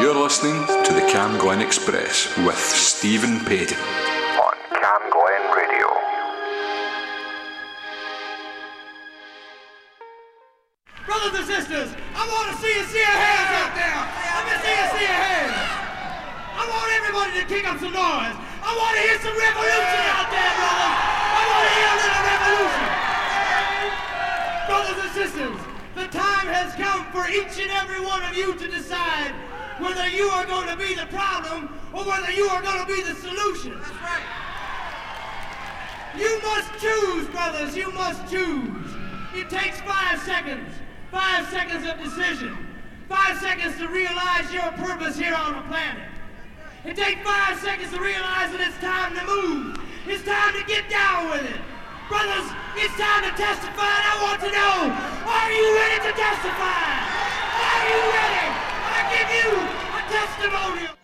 You're listening to the CamGlen Express with Stephen Payton. on CamGlen Radio. Brothers and sisters, I want to see you see your hands out there. Let me see you see your hands. I want everybody to kick up some noise. I want to hear some revolution out there, brothers. I want to hear a little revolution. Brothers and sisters, the time has come for each and every one of you to decide whether you are going to be the problem or whether you are going to be the solution. That's right. You must choose, brothers. You must choose. It takes five seconds. Five seconds of decision. Five seconds to realize your purpose here on the planet. It takes five seconds to realize that it's time to move. It's time to get down with it. Brothers, it's time to testify, and I want to know, are you ready to testify? Are you ready? Give you a testimonial.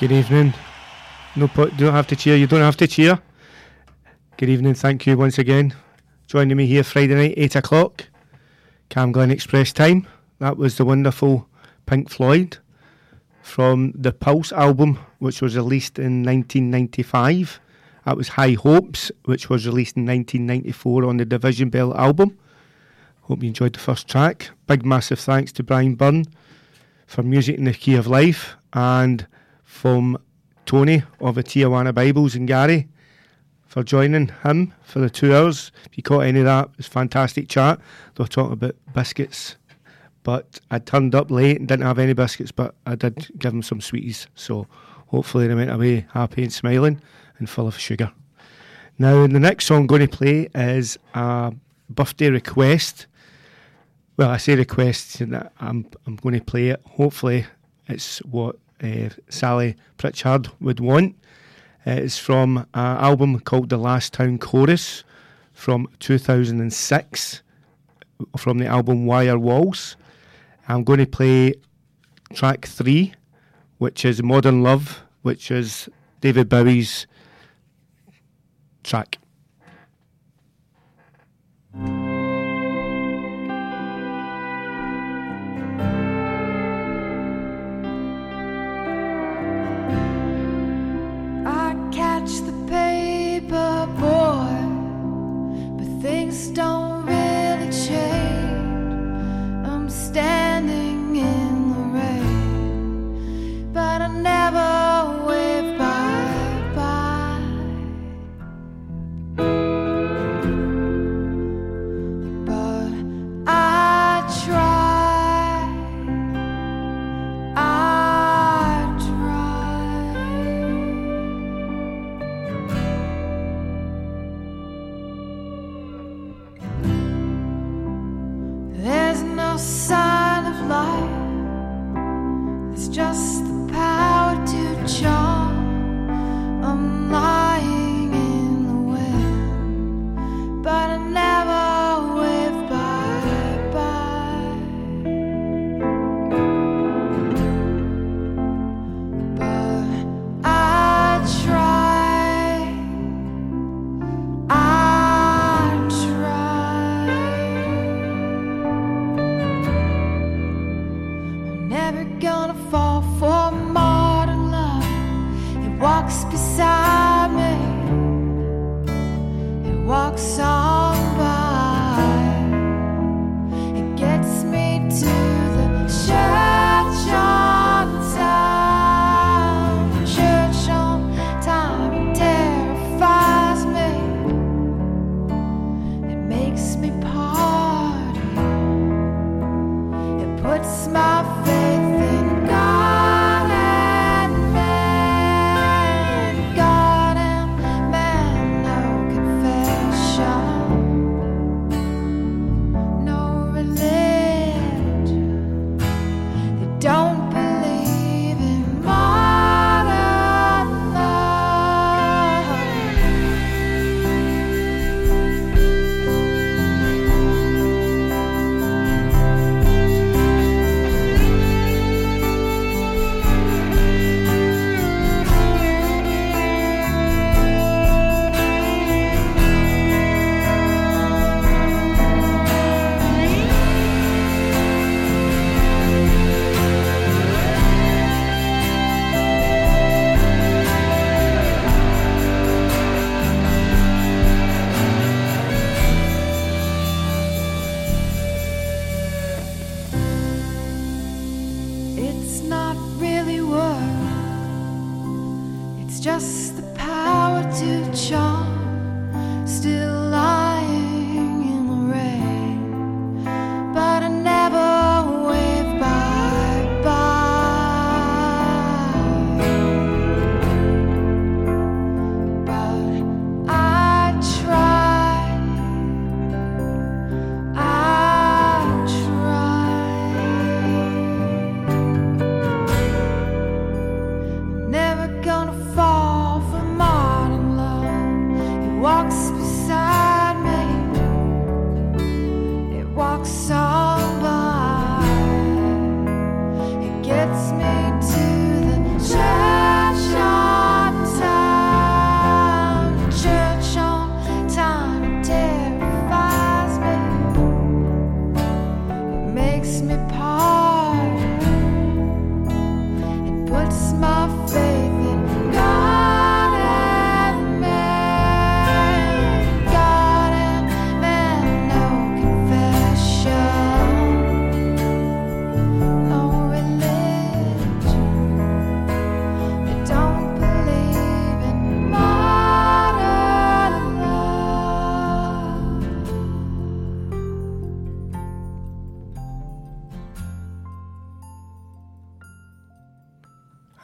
Good evening. No, don't have to cheer. You don't have to cheer. Good evening. Thank you once again. Joining me here Friday night, eight o'clock. CamGlen Express time. That was the wonderful Pink Floyd from the Pulse album, which was released in 1995. That was High Hopes, which was released in 1994 on the Division Bell album. Hope you enjoyed the first track. Big massive thanks to Brian Byrne for music in the key of life and from Tony of the Tijuana Bibles and Gary for joining him for the two hours. If you caught any of that, it was fantastic chat. They were talking about biscuits, but I turned up late and didn't have any biscuits, but I did give them some sweeties. So hopefully they went away happy and smiling and full of sugar. Now, the next song I'm going to play is a birthday request. Well, I say request, and I'm, I'm going to play it. Hopefully, it's what Sally Pritchard would want. Uh, it's from an album called The Last Town Chorus from 2006 from the album Wire Waltz. I'm going to play track three, which is Modern Love, which is David Bowie's track.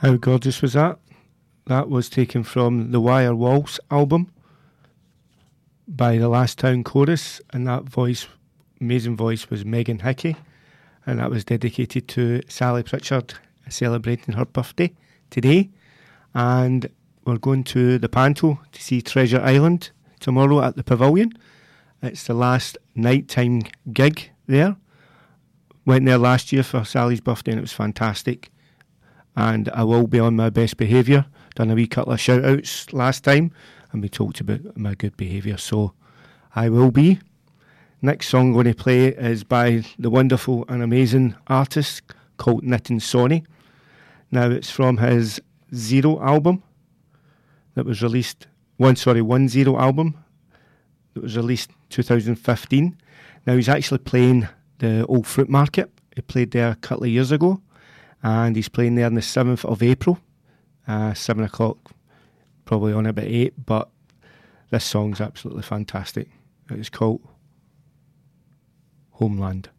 How gorgeous was that? That was taken from the Wire Waltz album by the Last Town Chorus, and that voice, amazing voice, was Megan Hickey, and that was dedicated to Sally Pritchard celebrating her birthday today. And we're going to the Panto to see Treasure Island tomorrow at the Pavilion. It's the last nighttime gig there. Went there last year for Sally's birthday and it was fantastic. And I will be on my best behaviour. Done a wee couple of shout outs last time and we talked about my good behaviour, so I will be. Next song I'm going to play is by the wonderful and amazing artist called Nitin Sawhney. Now it's from his Zero album that was released one sorry one zero album that was released 2015. Now he's actually playing the Old Fruit Market. He played there a couple of years ago, and he's playing there on the seventh of April, uh, seven o'clock, probably on about eight. But this song's absolutely fantastic. It's called Homeland.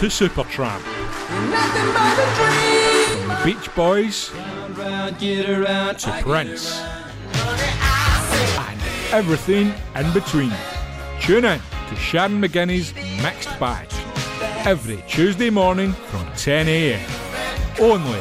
To Supertramp. From the Beach Boys to Prince. And everything in between. Tune in to Sharon McGinney's Mixed Bag every Tuesday morning from 10am. Only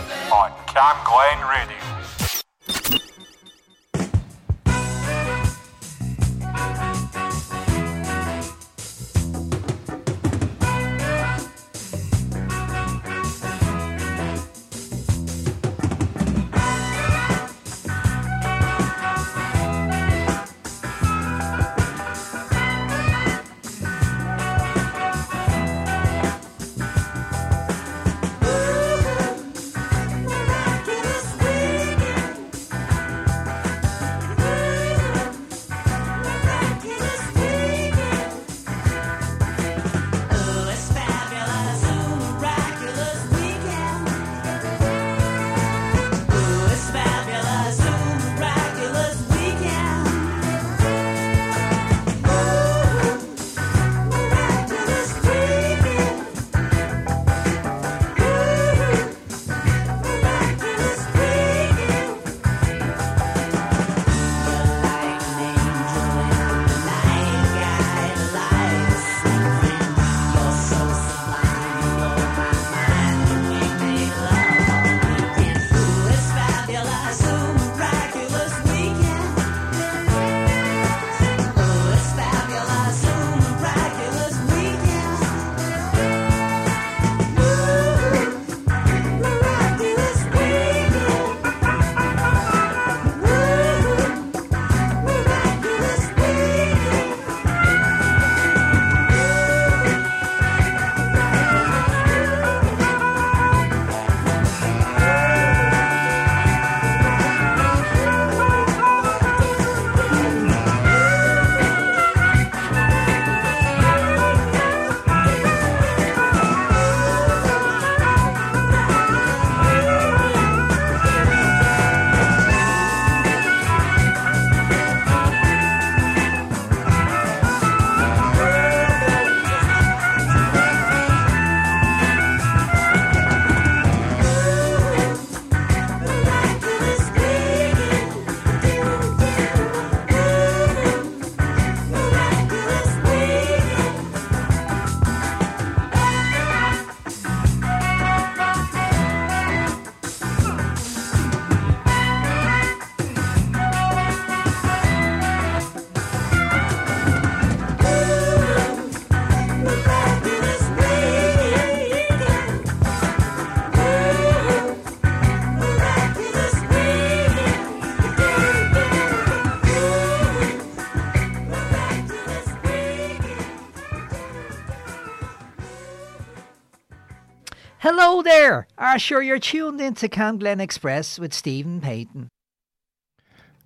Hello there! Are sure you're tuned into CamGlen Express with Stephen Payton.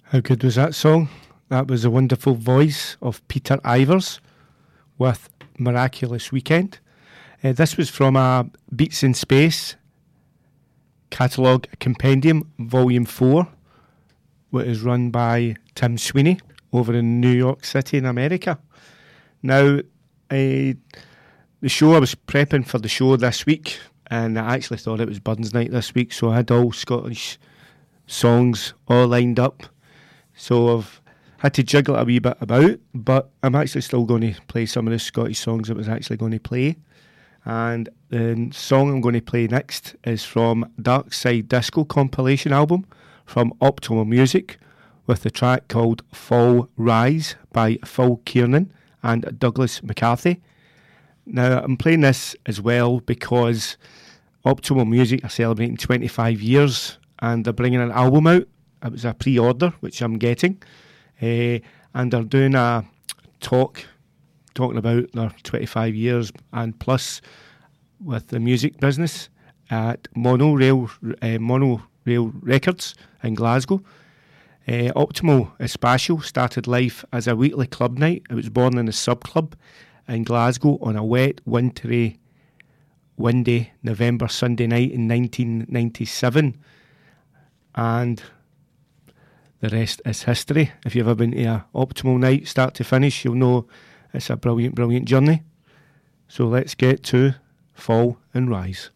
How good was that song? That was a wonderful voice of Peter Ivers with Miraculous Weekend. Uh, this was from a Beats in Space catalogue compendium, volume 4, which is run by Tim Sweeney over in New York City in America. Now, uh, the show, I was prepping for the show this week, and I actually thought it was Burns Night this week, so I had all Scottish songs all lined up. So I've had to jiggle it a wee bit about, but I'm actually still going to play some of the Scottish songs I was actually going to play. And the song I'm going to play next is from Dark Side Disco compilation album from Optimo Music with the track called Fall Rise by Phil Kieran and Douglas McCarthy. Now, I'm playing this as well because Optimo Music are celebrating 25 years and they're bringing an album out. It was a pre order, which I'm getting. Uh, and they're doing a talk talking about their 25 years and plus with the music business at Monorail uh, Monorail Records in Glasgow. Uh, Optimo Espacio started life as a weekly club night. It was born in a sub club in Glasgow on a wet, wintry, windy November Sunday night in 1997. And the rest is history. If you've ever been to a Optimo night, start to finish, you'll know it's a brilliant, brilliant journey. So let's get to Fall and. Rise.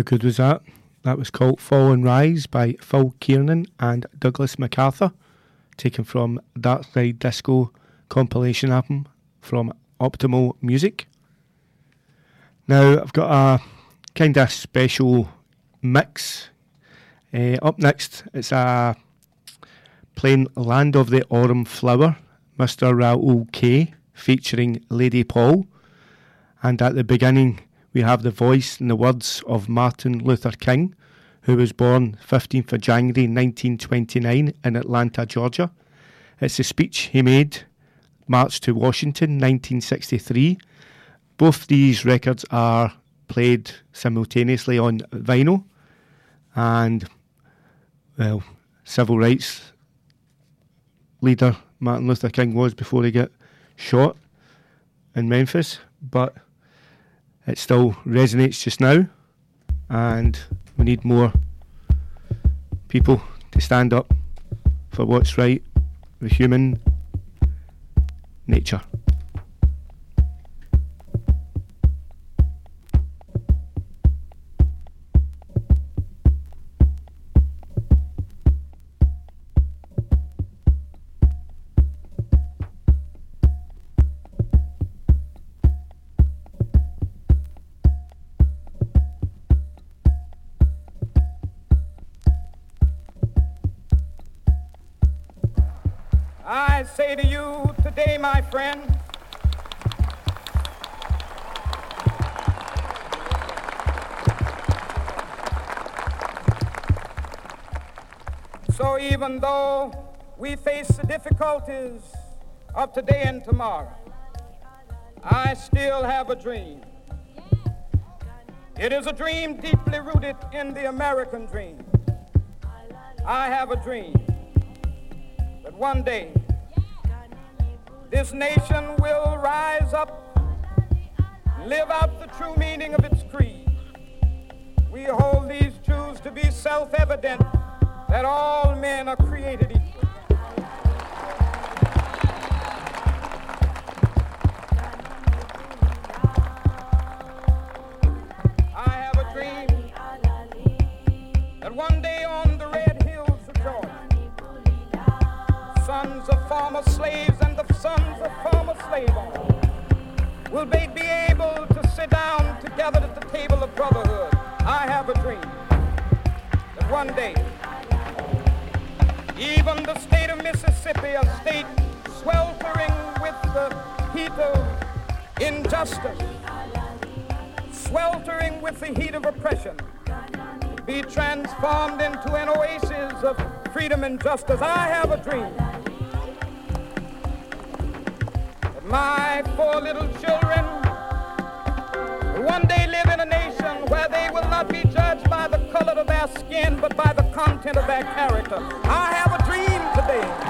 How good was that? That was called Fall and Rise by Phil Kieran and Douglas MacArthur, taken from Dark Side Disco compilation album from Optimo Music. Now I've got a kind of special mix. Uh, up next, it's a playing Land of the Autumn Flower, Mr. Raoul K, featuring Lady Paul. And at the beginning, we have the voice and the words of Martin Luther King, who was born 15th of January 1929 in Atlanta, Georgia. It's a speech he made, March to Washington 1963. Both these records are played simultaneously on vinyl, and well, civil rights leader Martin Luther King was before he got shot in Memphis, but it still resonates just now, and we need more people to stand up for what's right with human nature. Friend, so even though we face the difficulties of today and tomorrow, I still have a dream. It is a dream deeply rooted in the American dream. I have a dream that one day this nation will rise up, live out the true meaning of its creed. We hold these truths to be self evident that all men are created equal. One day, even the state of Mississippi, a state sweltering with the heat of injustice, sweltering with the heat of oppression, be transformed into an oasis of freedom and justice. I have a dream my four little children one day live of their skin, but by the content of their character. I have a dream today.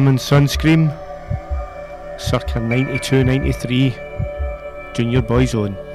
Slam and Sunscream, circa 92 93, Junior Boys Own.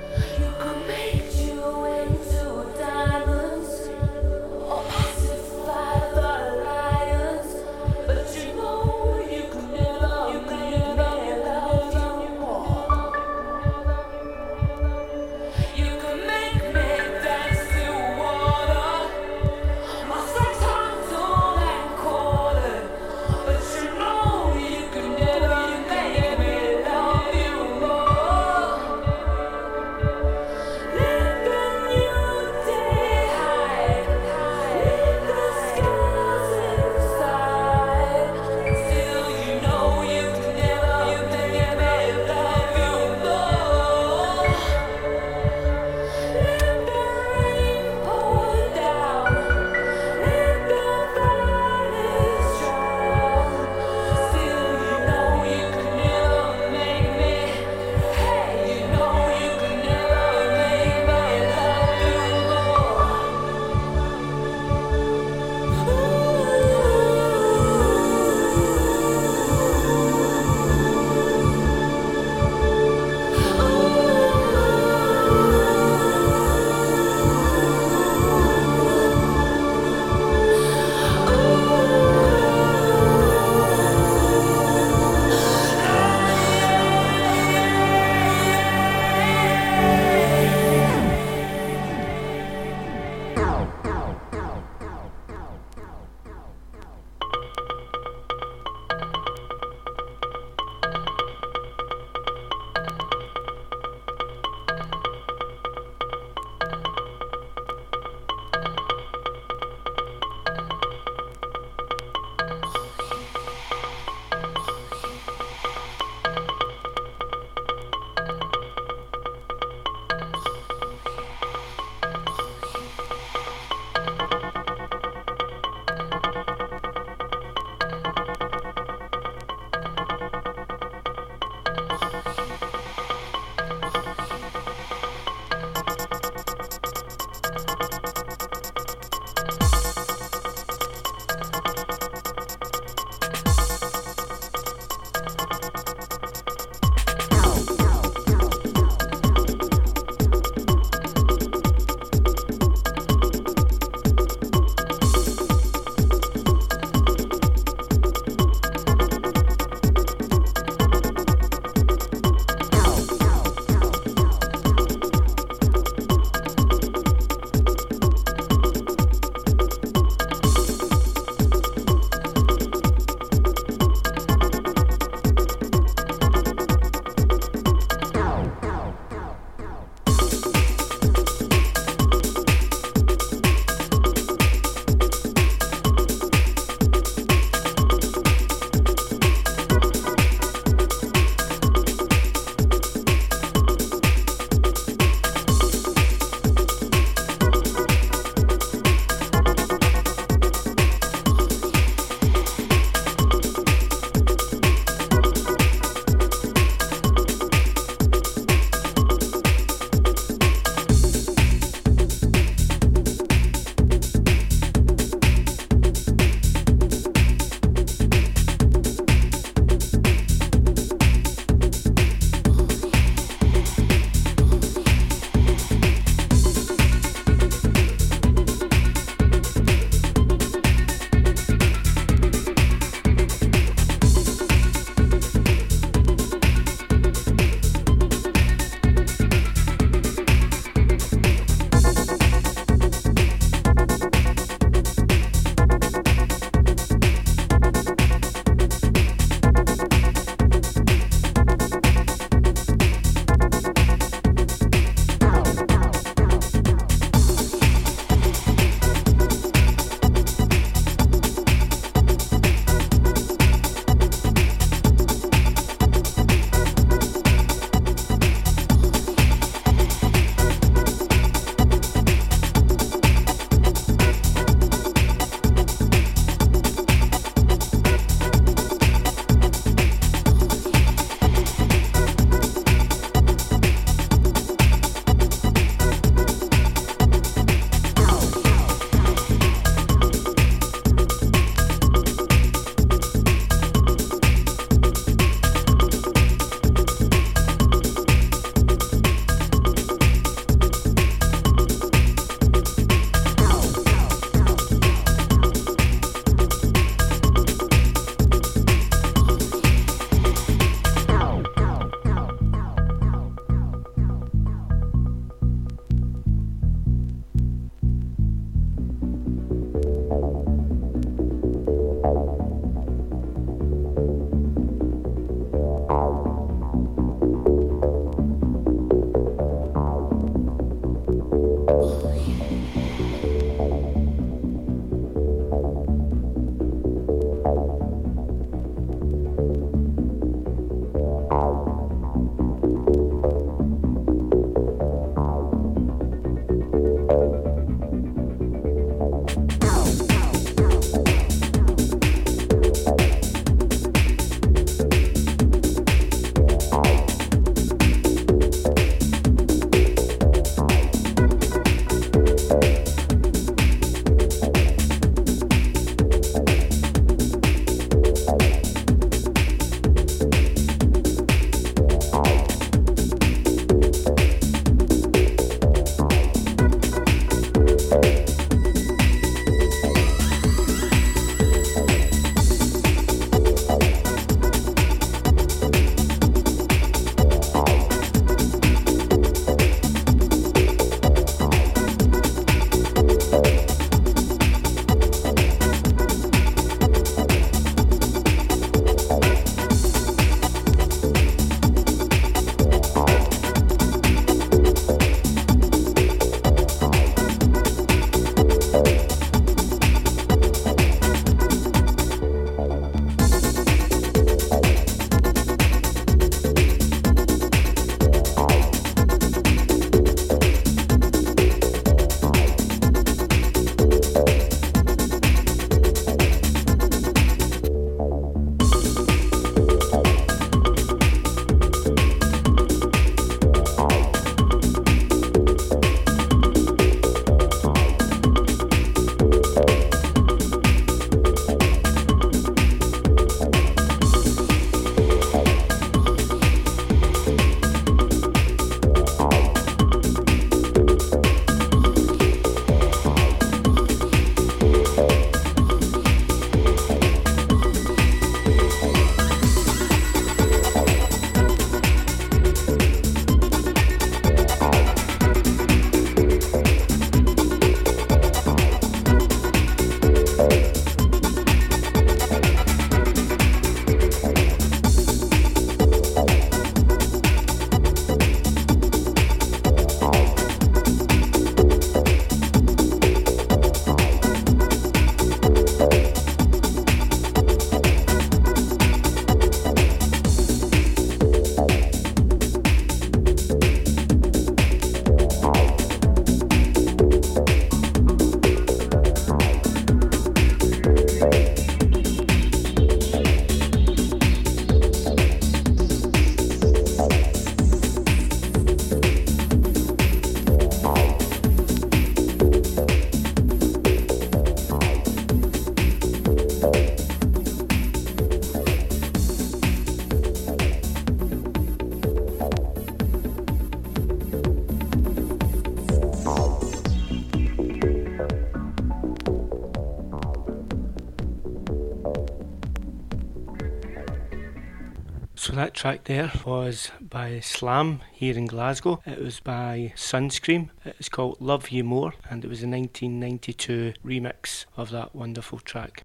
Track there was by Slam here in Glasgow. It was by Sunscream. It's called Love You More and it was a 1992 remix of that wonderful track.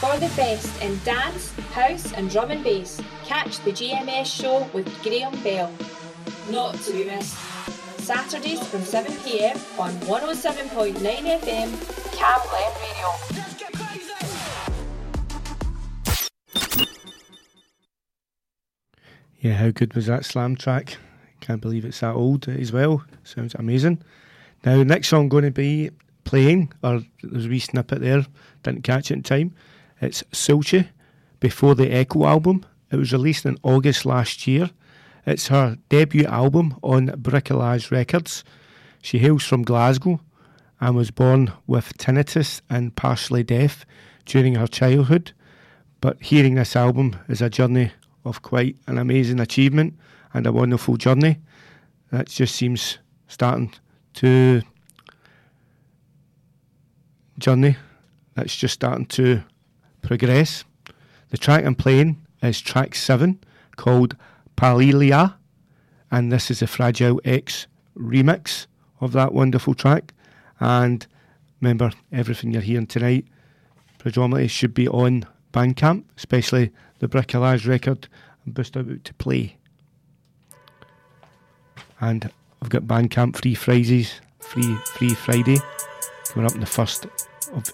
For the best in dance, house, and drum and bass, catch the GMS show with Graham Bell. Not to be missed. Saturdays from 7pm on 107.9 FM, how good was that slam track? Can't believe it's that old as well. Sounds amazing. Now, next song going to be playing, or there's a wee snippet there, didn't catch it in time. It's Sulchi before the Echo album. It was released in August last year. It's her debut album on Bricolage Records. She hails from Glasgow and was born with tinnitus and partially deaf during her childhood. But hearing this album is a journey of quite an amazing achievement and a wonderful journey. That just seems starting to journey that's just starting to progress. The track I'm playing is track seven called Palilia, and this is a Fragile X remix of that wonderful track. And remember, everything you're hearing tonight predominantly should be on Bandcamp, especially the Bricolage record I'm just about to play. And I've got Bandcamp free Fridays, free free Friday, coming up on the first of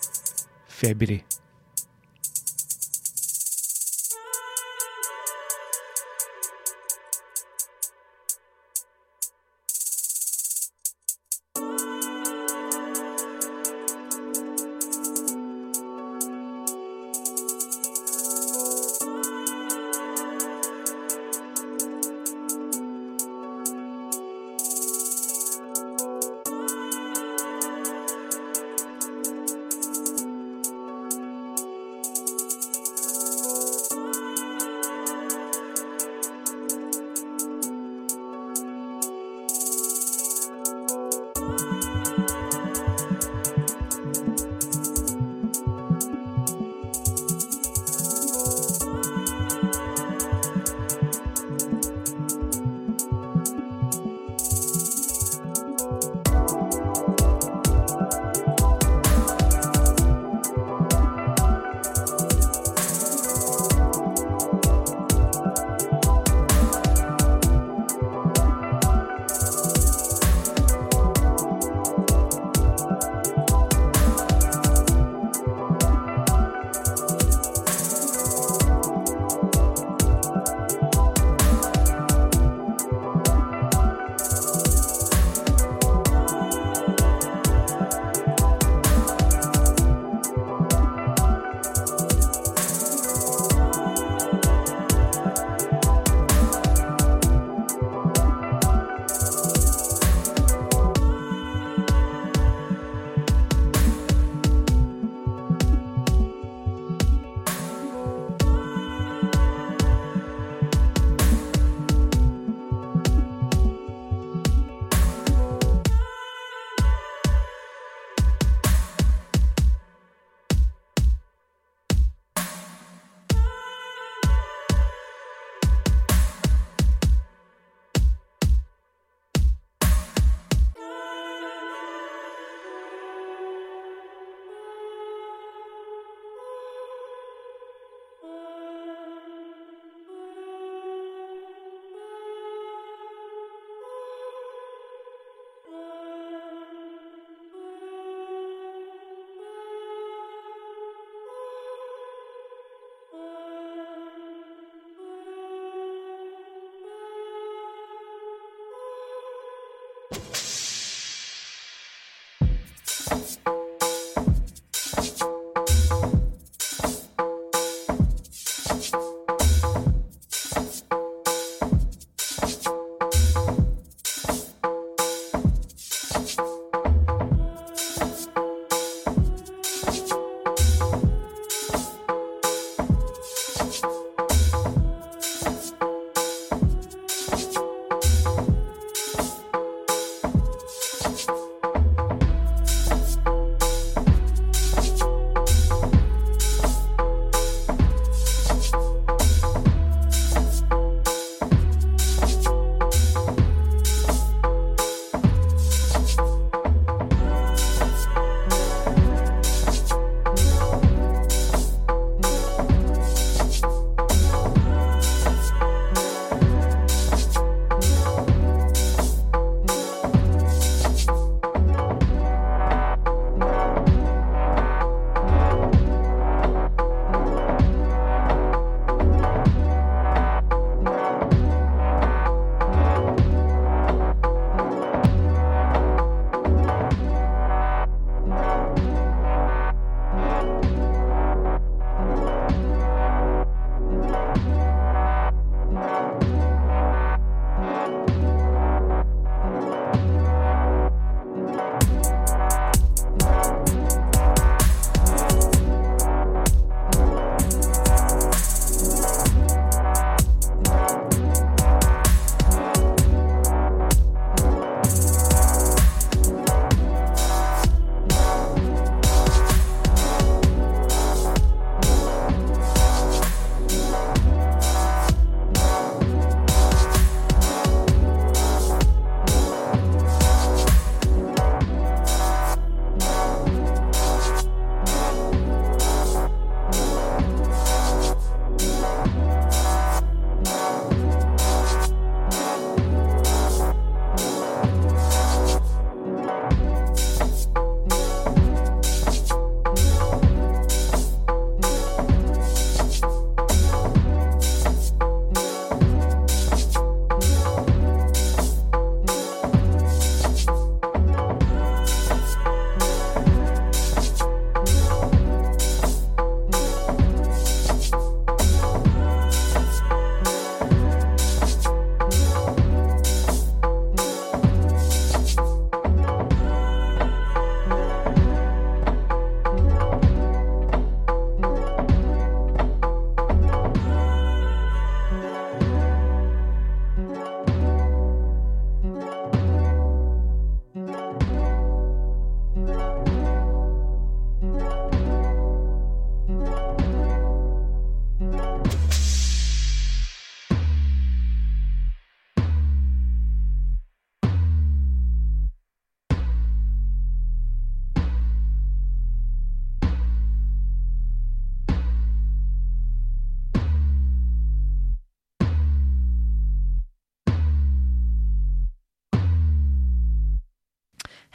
February.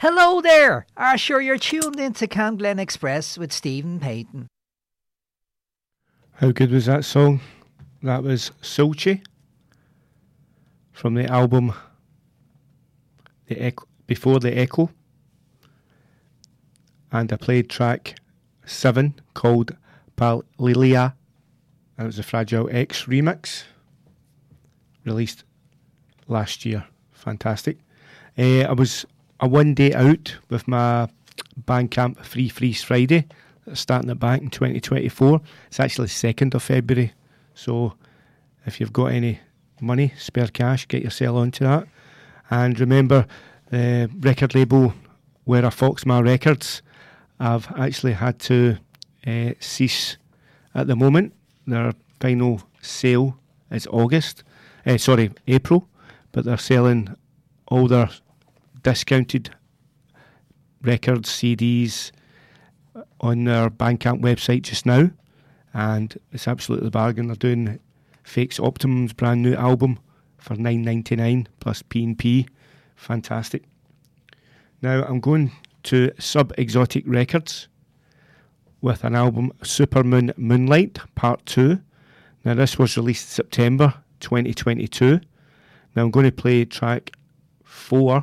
Hello there! Are sure you're tuned in to CamGlen Express with Stephen Payton. How good was that song? That was Sochi from the album the Echo, Before the Echo. And I played track seven called Palilia. It was a Fragile X remix released last year. Fantastic. Uh, I was a one day out with my Bandcamp Free Freeze Friday starting it back in 2024. It's actually 2nd of February. So if you've got any money, spare cash, get yourself onto that. And remember, the record label Where a Foxma Records I've actually had to uh, cease at the moment. Their final sale is August, uh, sorry, April, but they're selling all their discounted records, CDs on their Bandcamp website just now, and it's absolutely a bargain. They're doing Fakes Optimum's brand new album for nine ninety nine plus P and P, fantastic. Now I'm going to Sub Exotic Records with an album Supermoon Moonlight Part Two. Now this was released September 2022. Now I'm going to play track four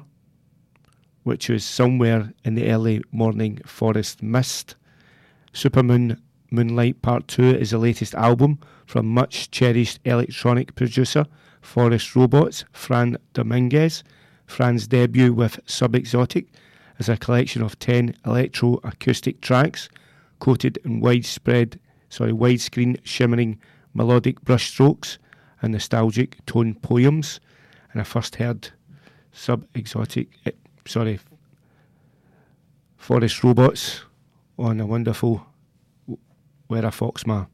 which was somewhere in the early morning forest mist. Supermoon Moonlight Part 2 is the latest album from much cherished electronic producer Forest Robots, Fran Dominguez. Fran's debut with Subexotic is a collection of 10 electro acoustic tracks coated in widespread, sorry, widescreen shimmering melodic brushstrokes and nostalgic tone poems. And I first heard Subexotic sorry, Forest Robots on a wonderful Where a Foxma. justify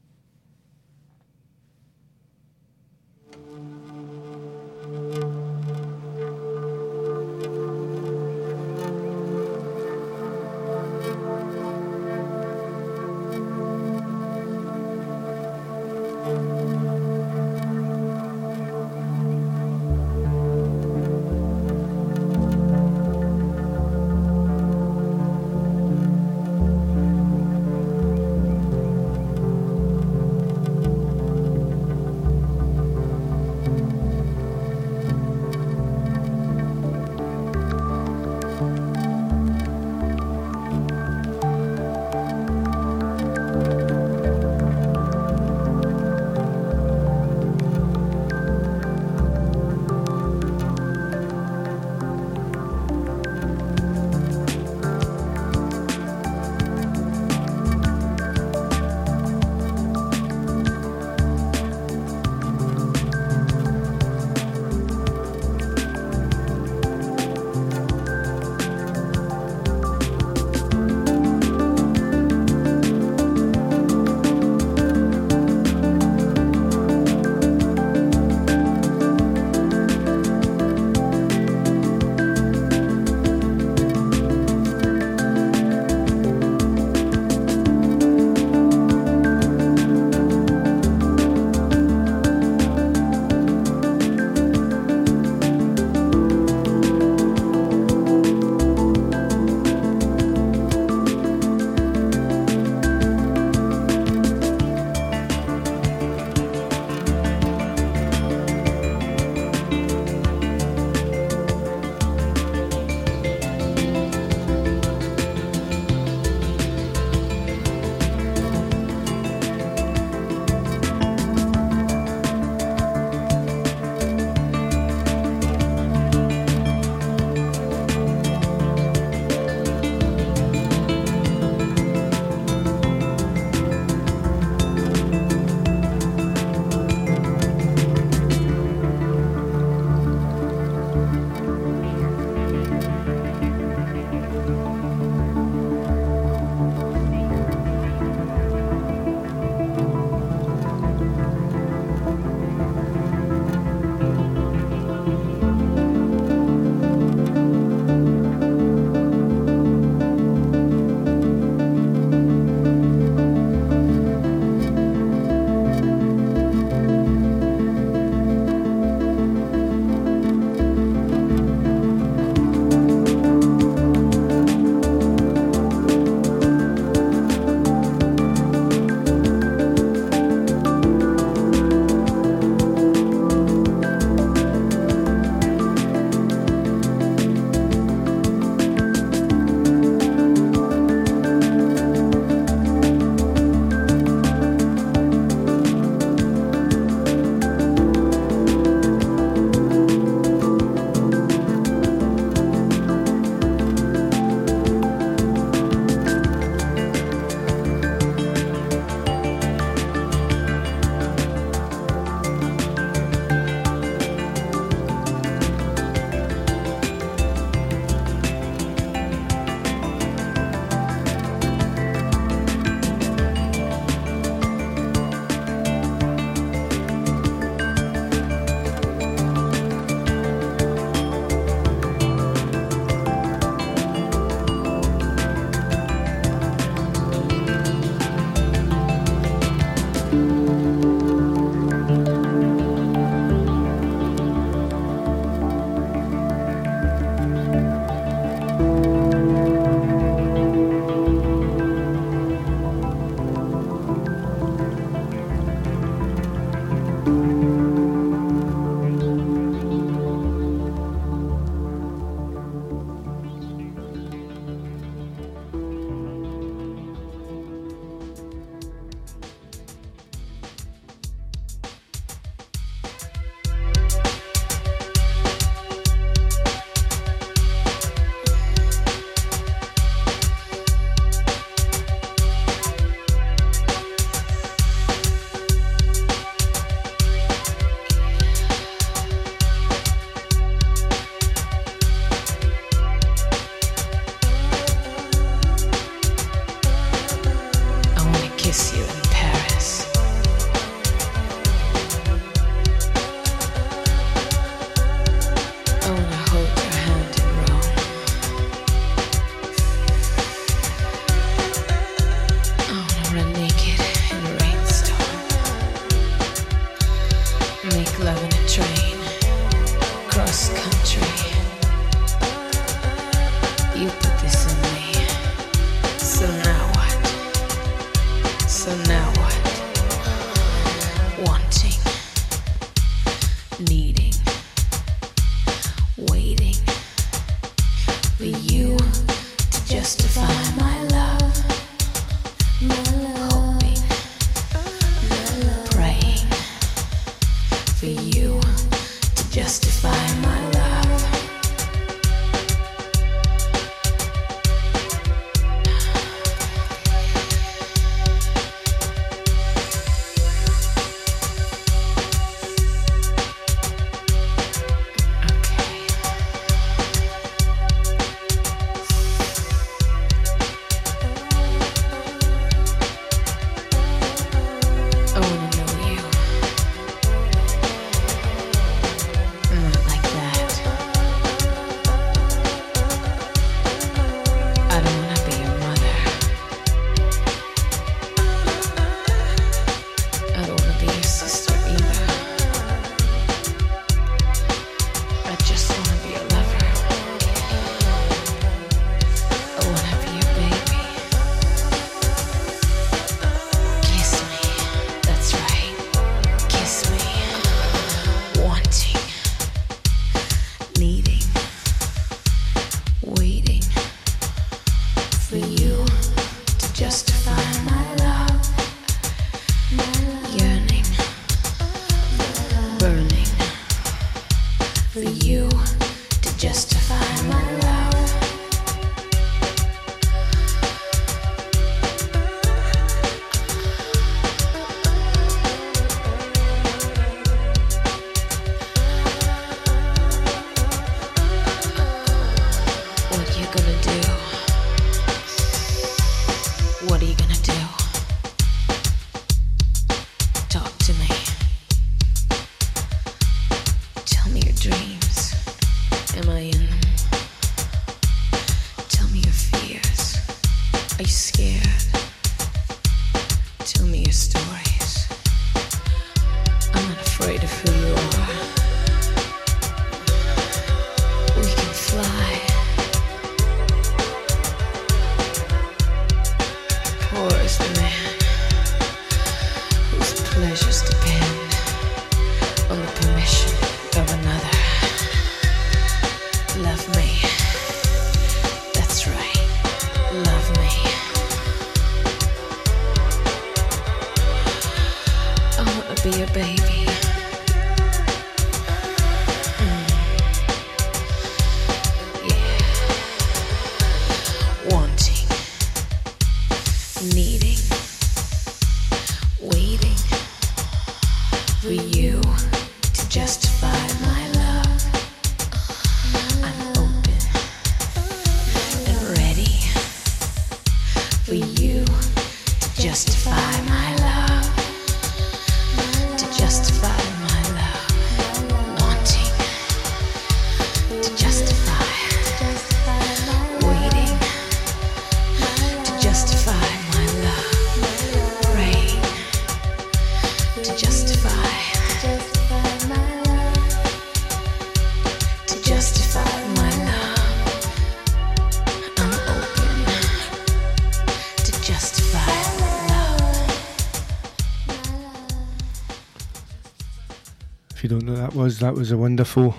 that was, that was a wonderful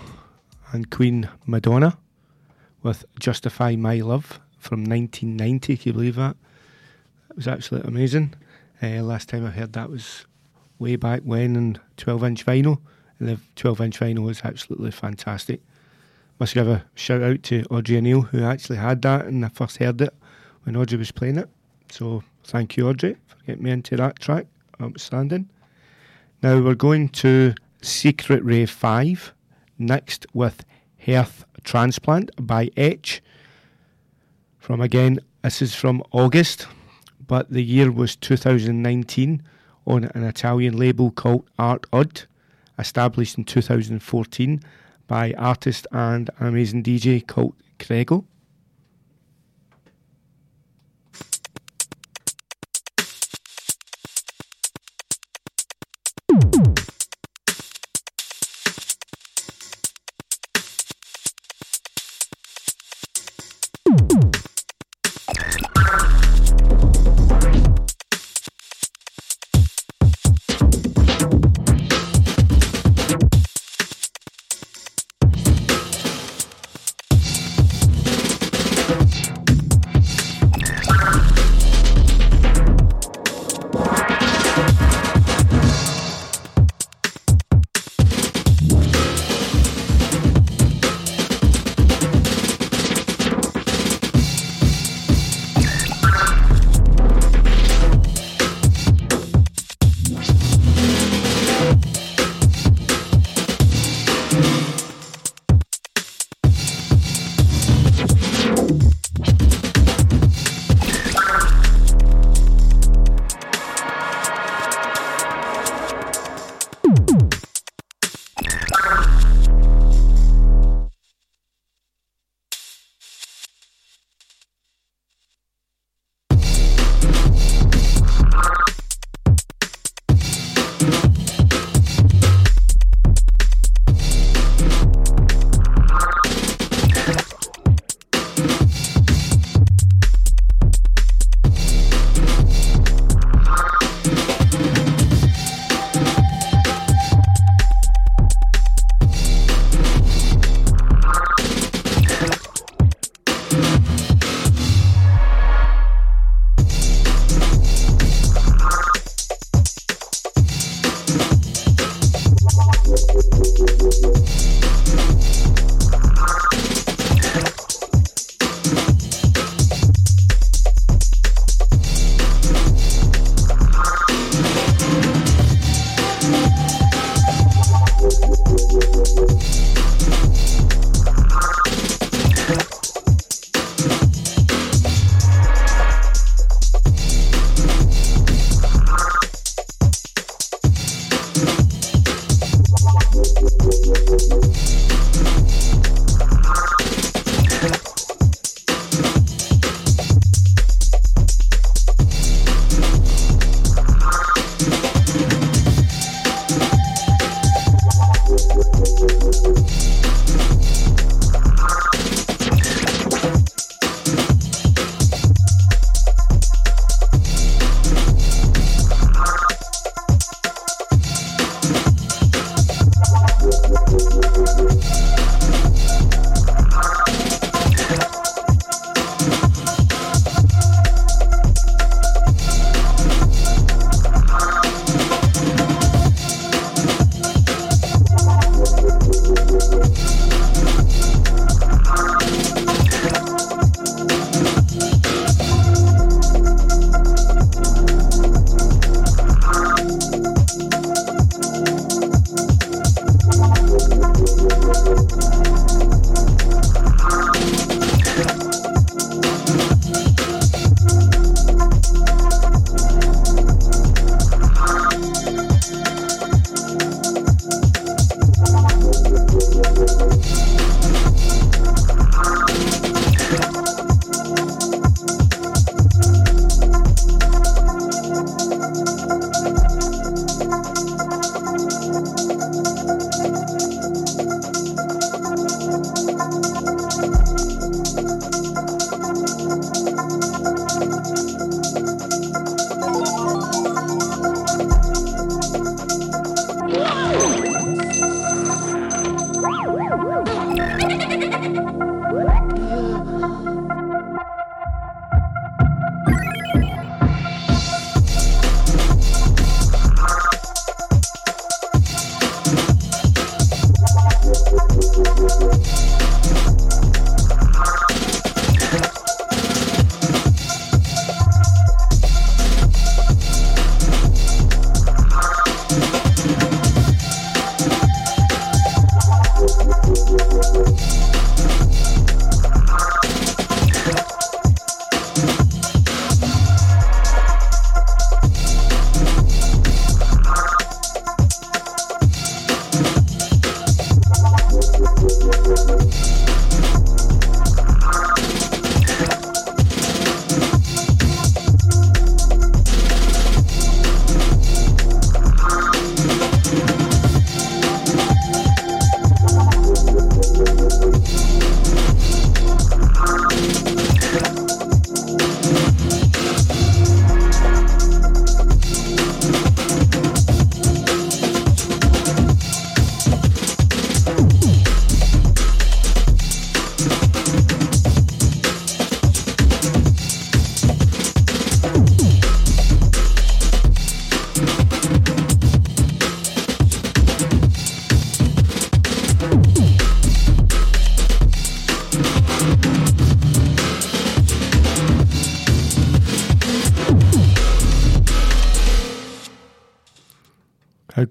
and Queen Madonna with Justify My Love from 1990. Can you believe that? It was absolutely amazing. Uh, last time I heard that was way back when in 12 inch vinyl. And the 12 inch vinyl was absolutely fantastic. Must give a shout out to Audrey O'Neill who actually had that and I first heard it when Audrey was playing it. So thank you, Audrey, for getting me into that track. Outstanding. Now we're going to Secret Rave 5 next with Hearth Transplant by Etch. From again, this is from August, but the year was 2019 on an Italian label called Art Odd, established in 2014 by artist and an amazing DJ called Crego.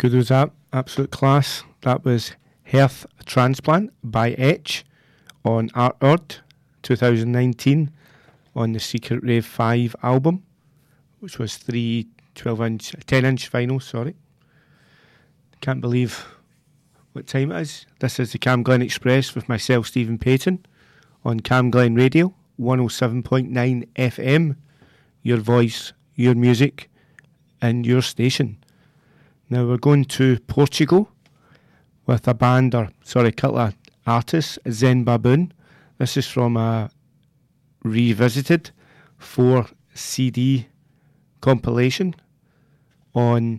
Good was that? Absolute class. That was Hearth Transplant by Etch on Art Ord 2019 on the Secret Rave 5 album, which was three 12 inch, 10 inch vinyl, sorry. Can't believe what time it is. This is the CamGlen Express with myself, Stephen Payton, on CamGlen Radio 107.9 FM. Your voice, your music, and your station. Now we're going to Portugal with a band, or sorry, couple of artists, Zen Baboon. This is from a revisited 4 CD compilation on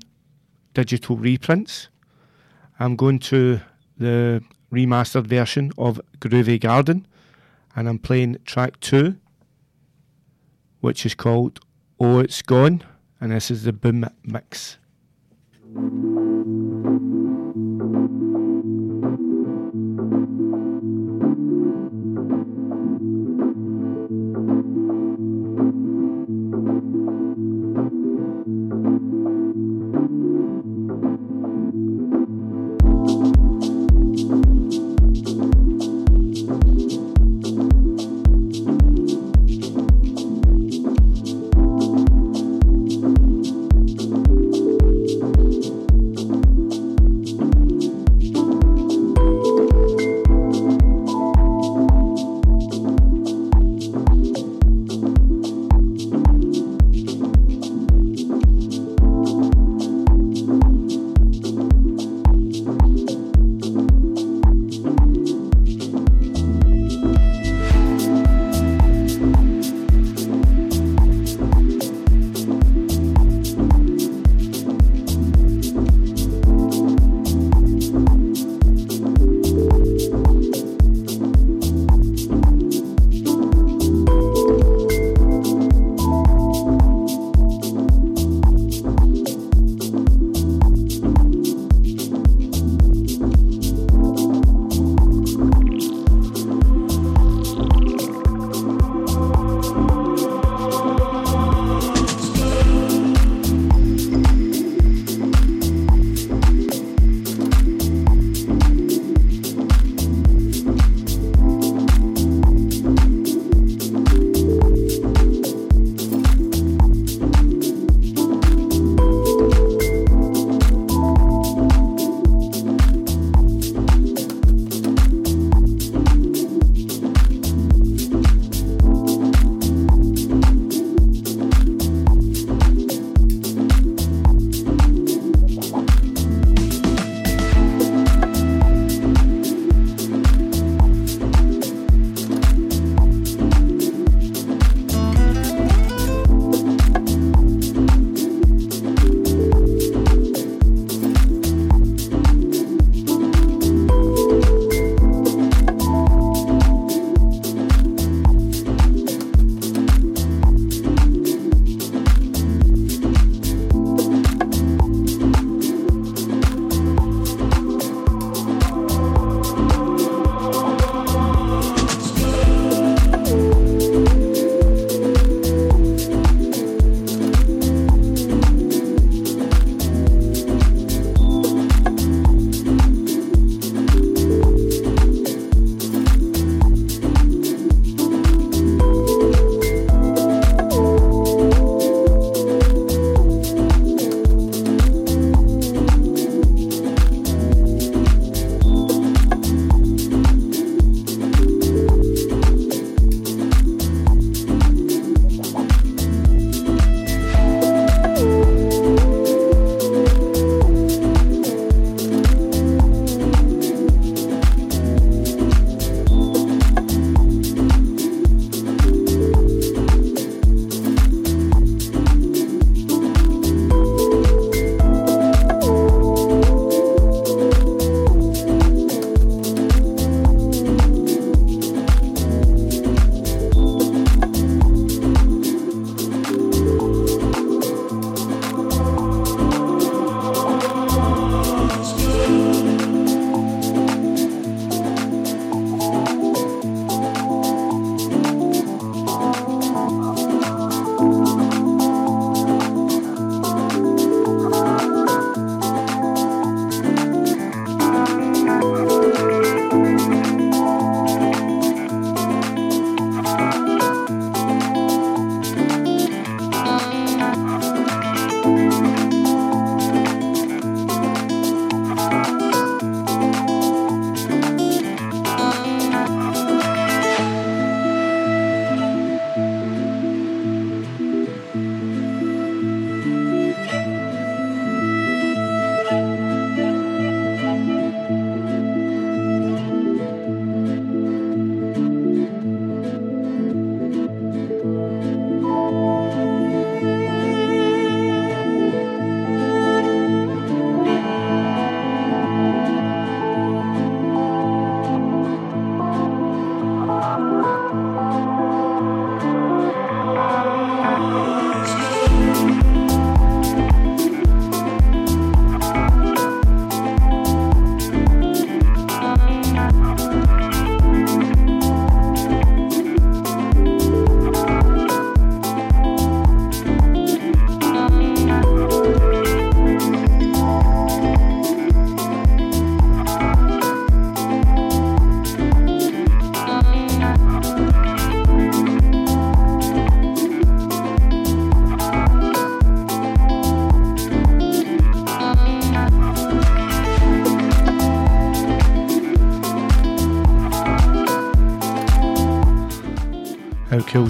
digital reprints. I'm going to the remastered version of Groovy Garden and I'm playing track two, which is called Oh It's Gone, and this is the boom mix. Thank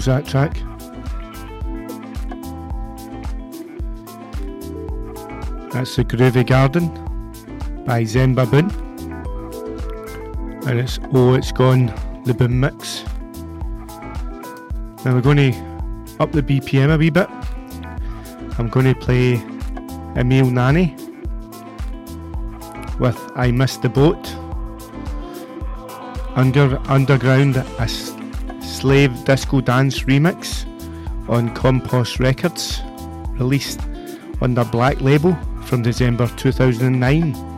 That track? That's the Groovy Garden by Zen Baboon. And it's Oh It's Gone, the Boom Mix. Now we're going to up the BPM a wee bit. I'm going to play Emil Nani with I Missed the Boat. Under Underground, slave disco dance remix on Compost Records, released under Black Label from December 2009.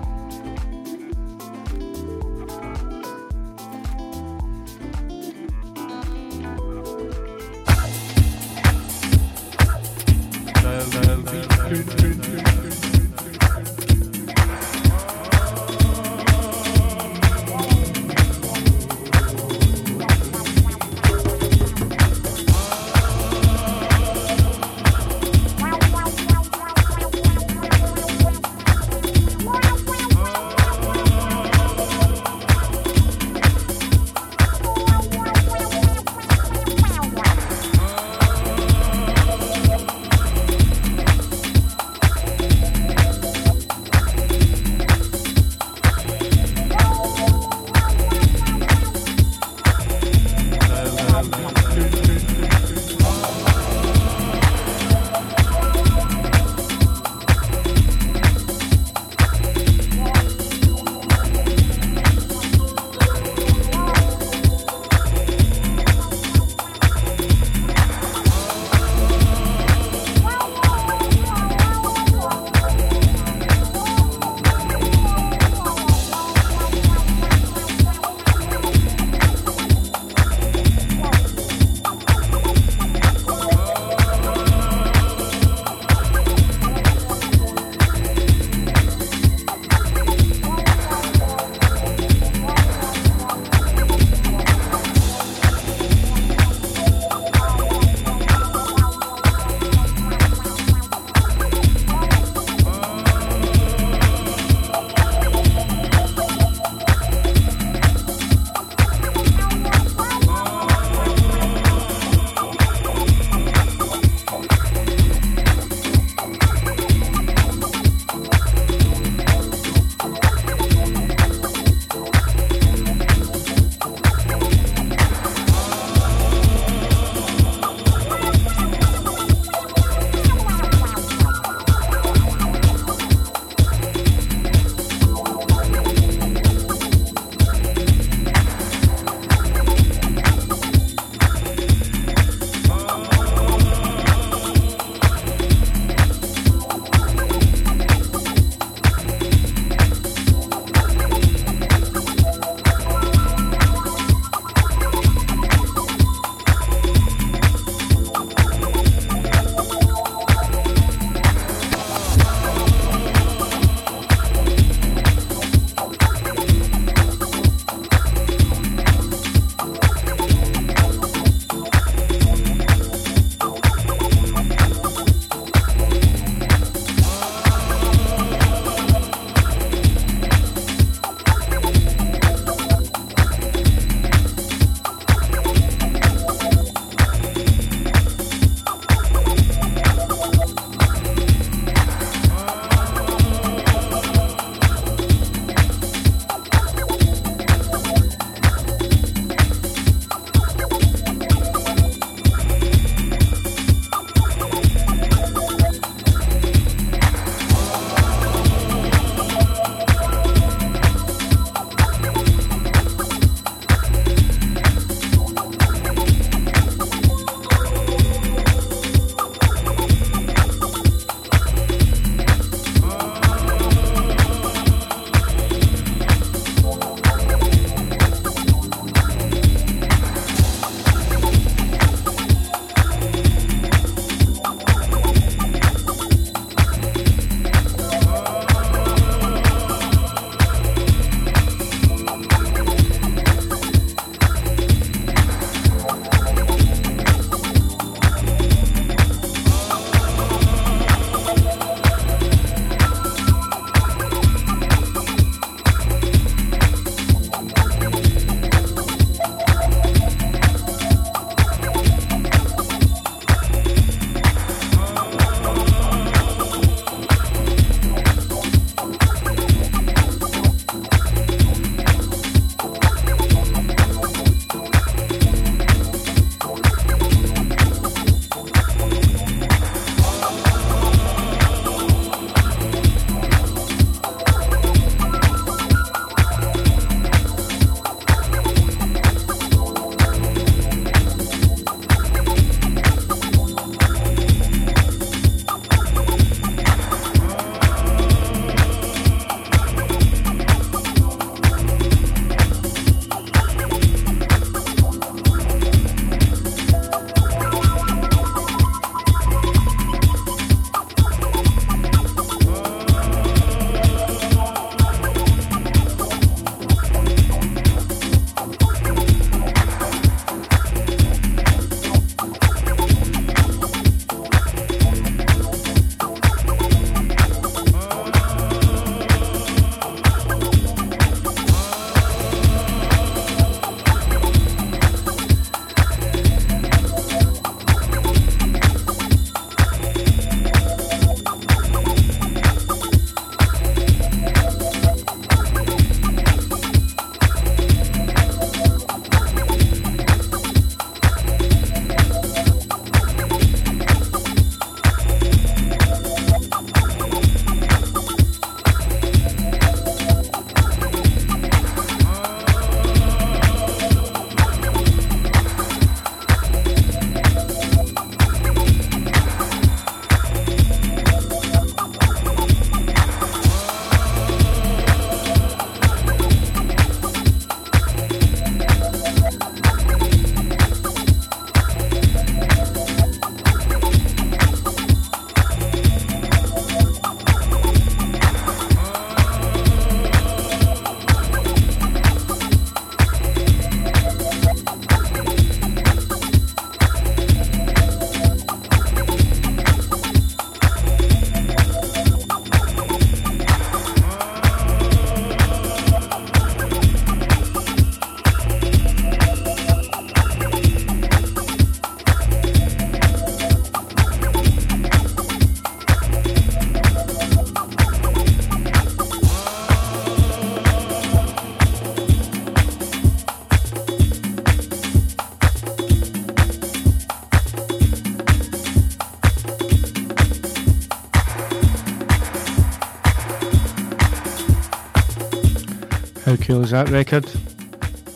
Cool is that record?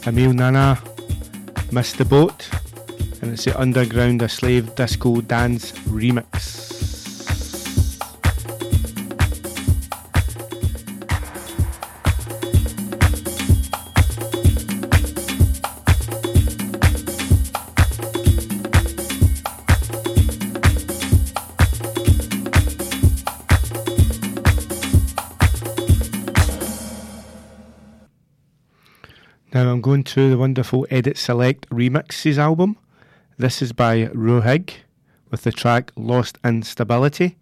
Emil Nana, Missed the Boat, and it's the Underground A Slave Disco Dance remix. To the wonderful Edit Select Remixes album. This is by Rohig with the track Lost Instability.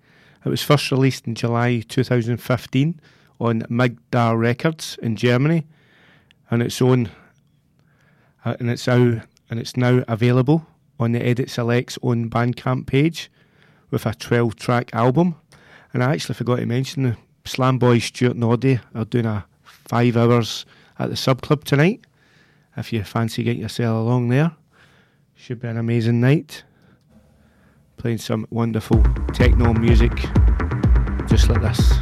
It was first released in July 2015 on Migdar Records in Germany, and it's on uh, and it's now and it's now available on the Edit Select's own Bandcamp page with a 12 track album. And I actually forgot to mention the Slam Boy Stuart Noddy are doing a five hours at the Sub Club tonight. If you fancy getting yourself along there, should be an amazing night. Playing some wonderful techno music, just like this.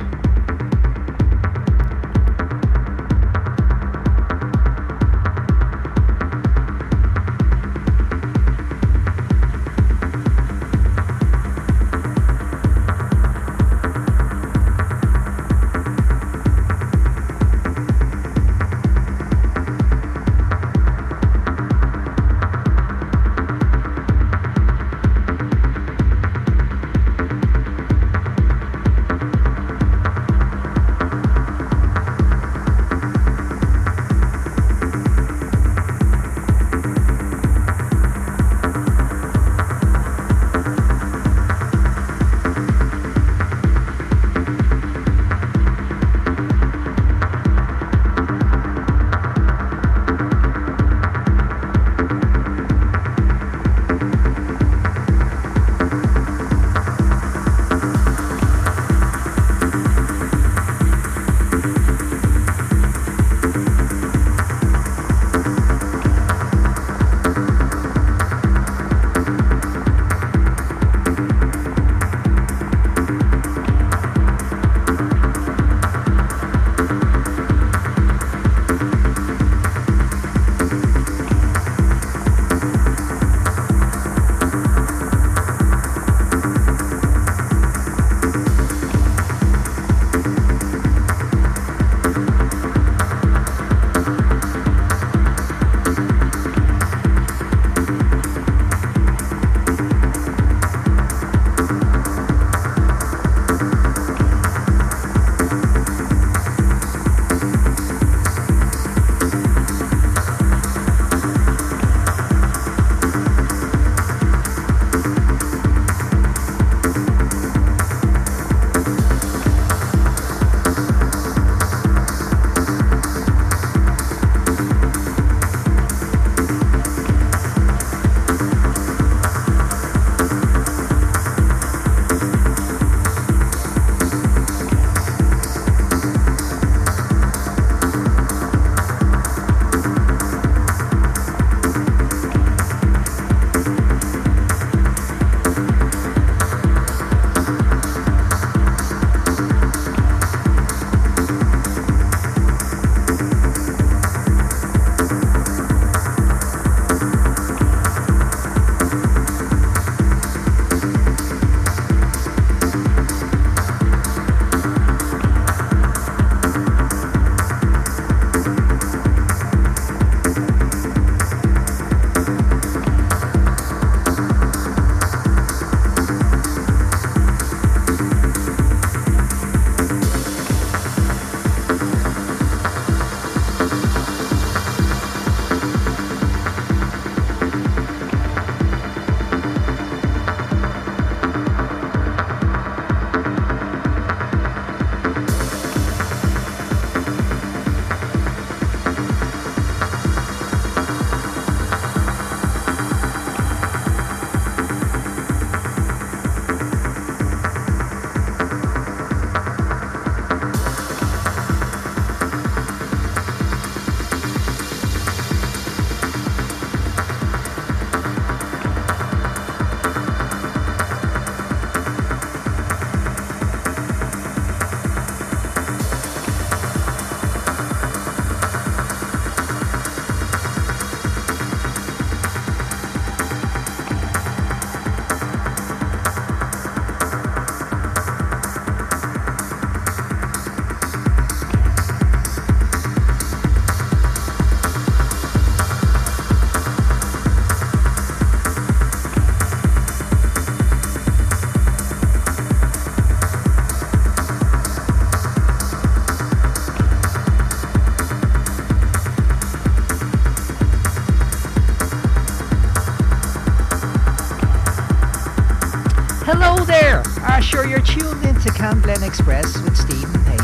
Hello there! Ah, sure, you're tuned into CamGlen Express with Stephen Payne.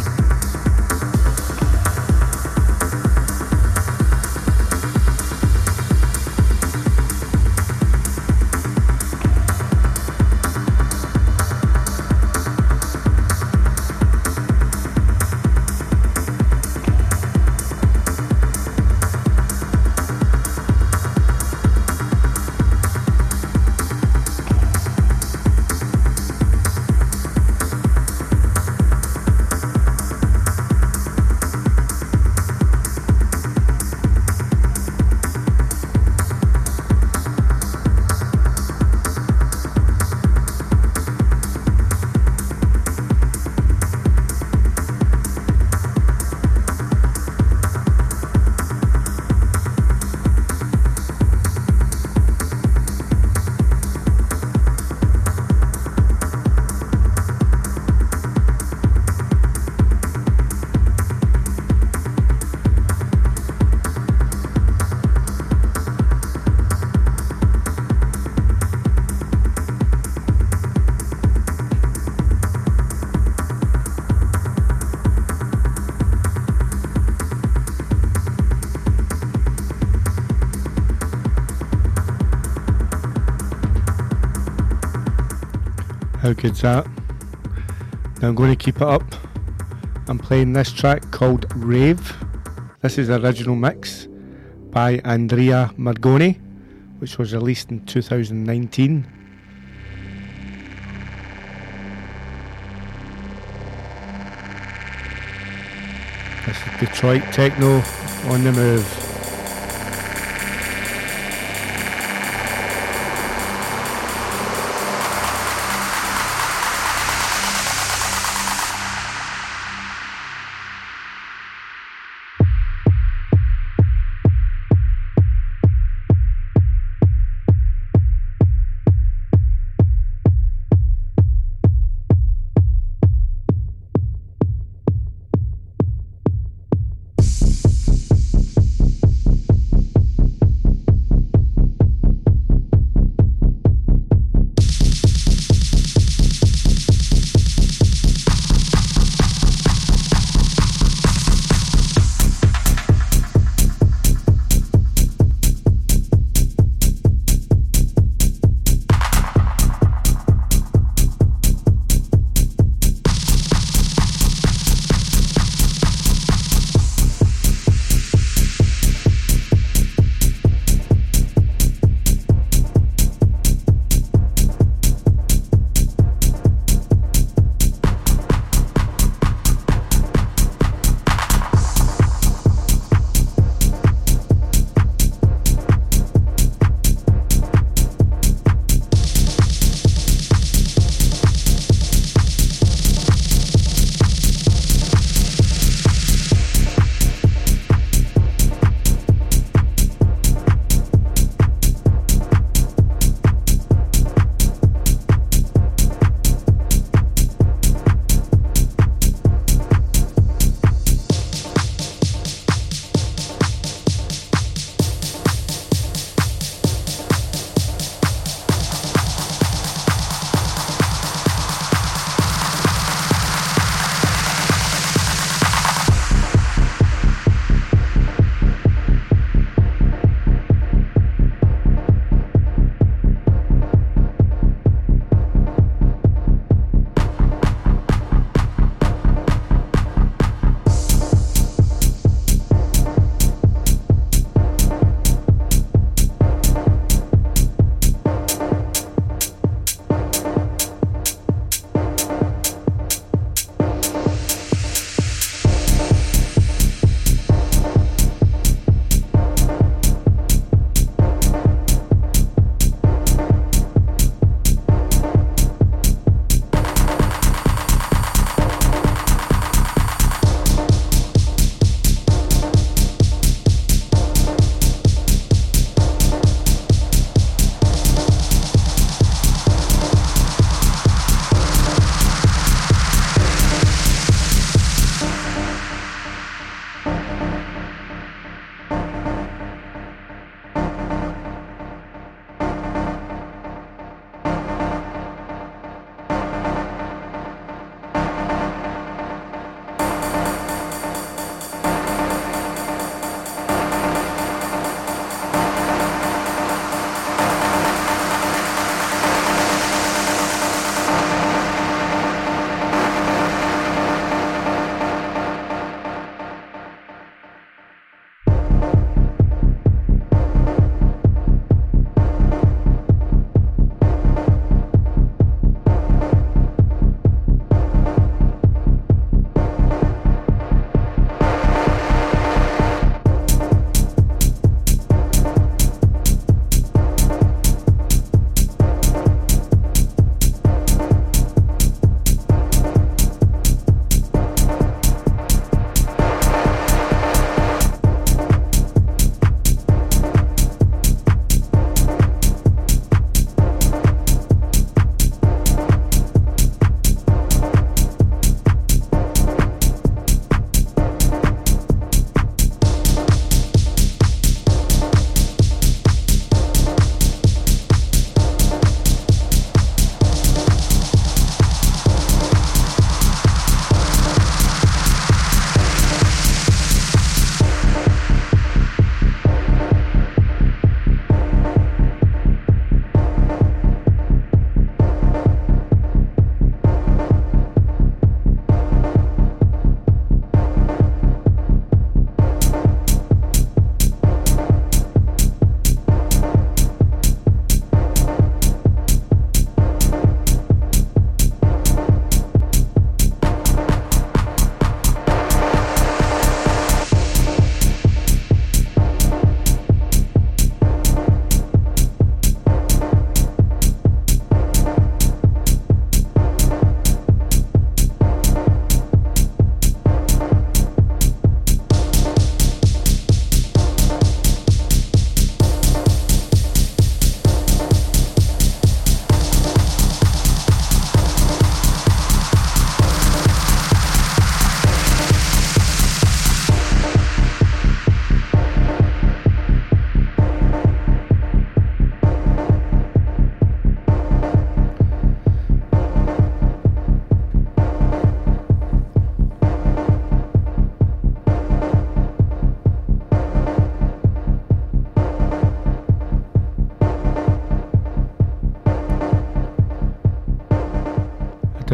How good's that? Now I'm going to keep it up. I'm playing this track called Rave. This is the original mix by Andrea Margoni, which was released in 2019. This is Detroit Techno on the move.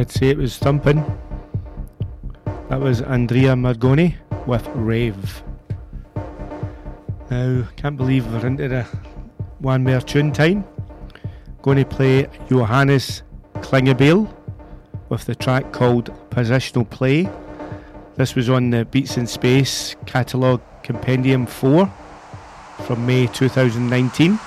Did say it was thumping. That was Andrea Margoni with Rave. Now, can't believe we're into the one more tune time. Going to play Johannes Klingebiel with the track called Positional Play. This was on the Beats in Space catalogue Compendium 4 from May 2019.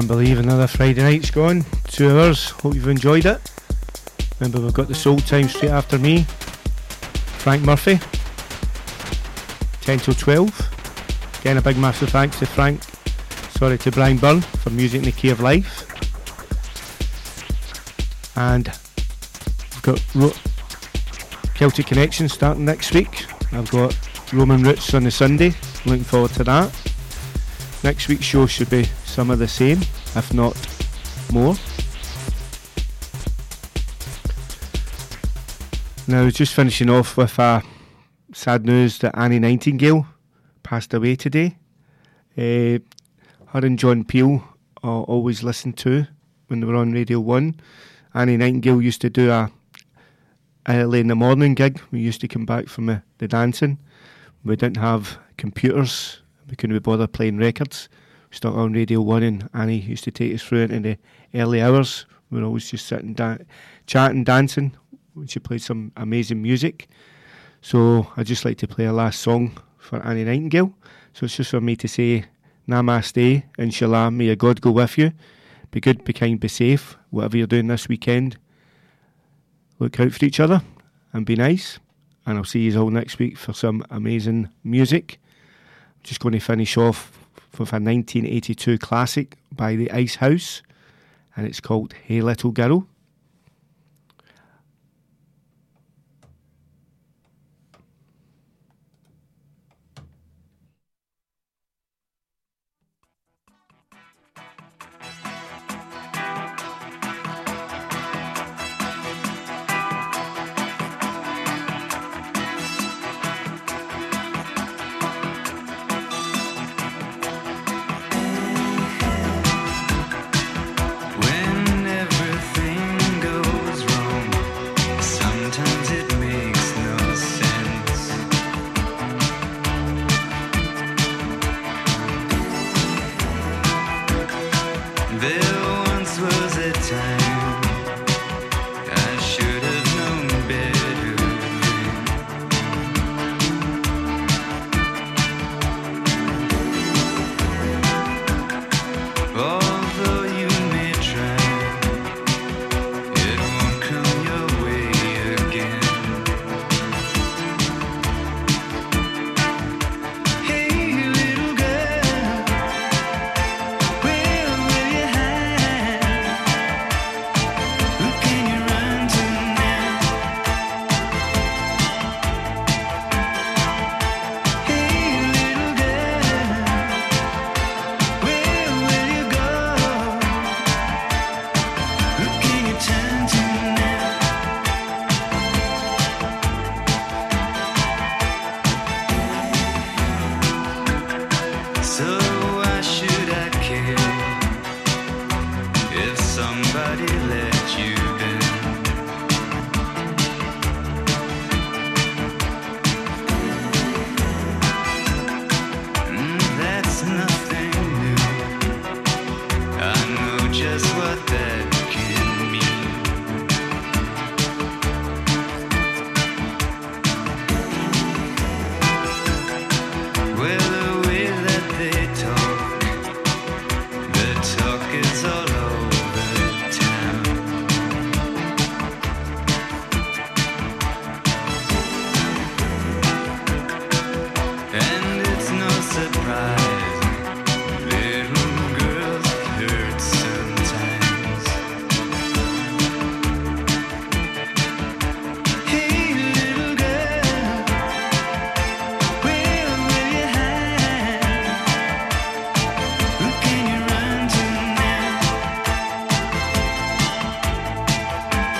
Can't believe another Friday night's gone. Two hours. Hope you've enjoyed it. Remember, we've got the Soul Time straight after me. Frank Murphy. 10 till 12. Again, a big massive thanks to Frank. Sorry to Brian Byrne for music in the key of life. And we've got Ro- Celtic Connection starting next week. I've got Roaming Roots on the Sunday. Looking forward to that. Next week's show should be some of the same, if not more. Now, just finishing off with uh, sad news that Annie Nightingale passed away today. Uh, her and John Peel are always listened to when they were on Radio 1. Annie Nightingale used to do a early in the morning gig. We used to come back from the, the dancing. We didn't have computers. We couldn't be bothered playing records. Stuck on Radio 1 and Annie used to take us through it in the early hours. We were always just sitting, da- chatting, dancing. She played some amazing music. So I'd just like to play a last song for Annie Nightingale. So it's just for me to say Namaste, Inshallah, may God go with you. Be good, be kind, be safe. Whatever you're doing this weekend, look out for each other and be nice. And I'll see you all next week for some amazing music. I'm just going to finish off with a 1982 classic by the Icehouse, and it's called Hey Little Girl.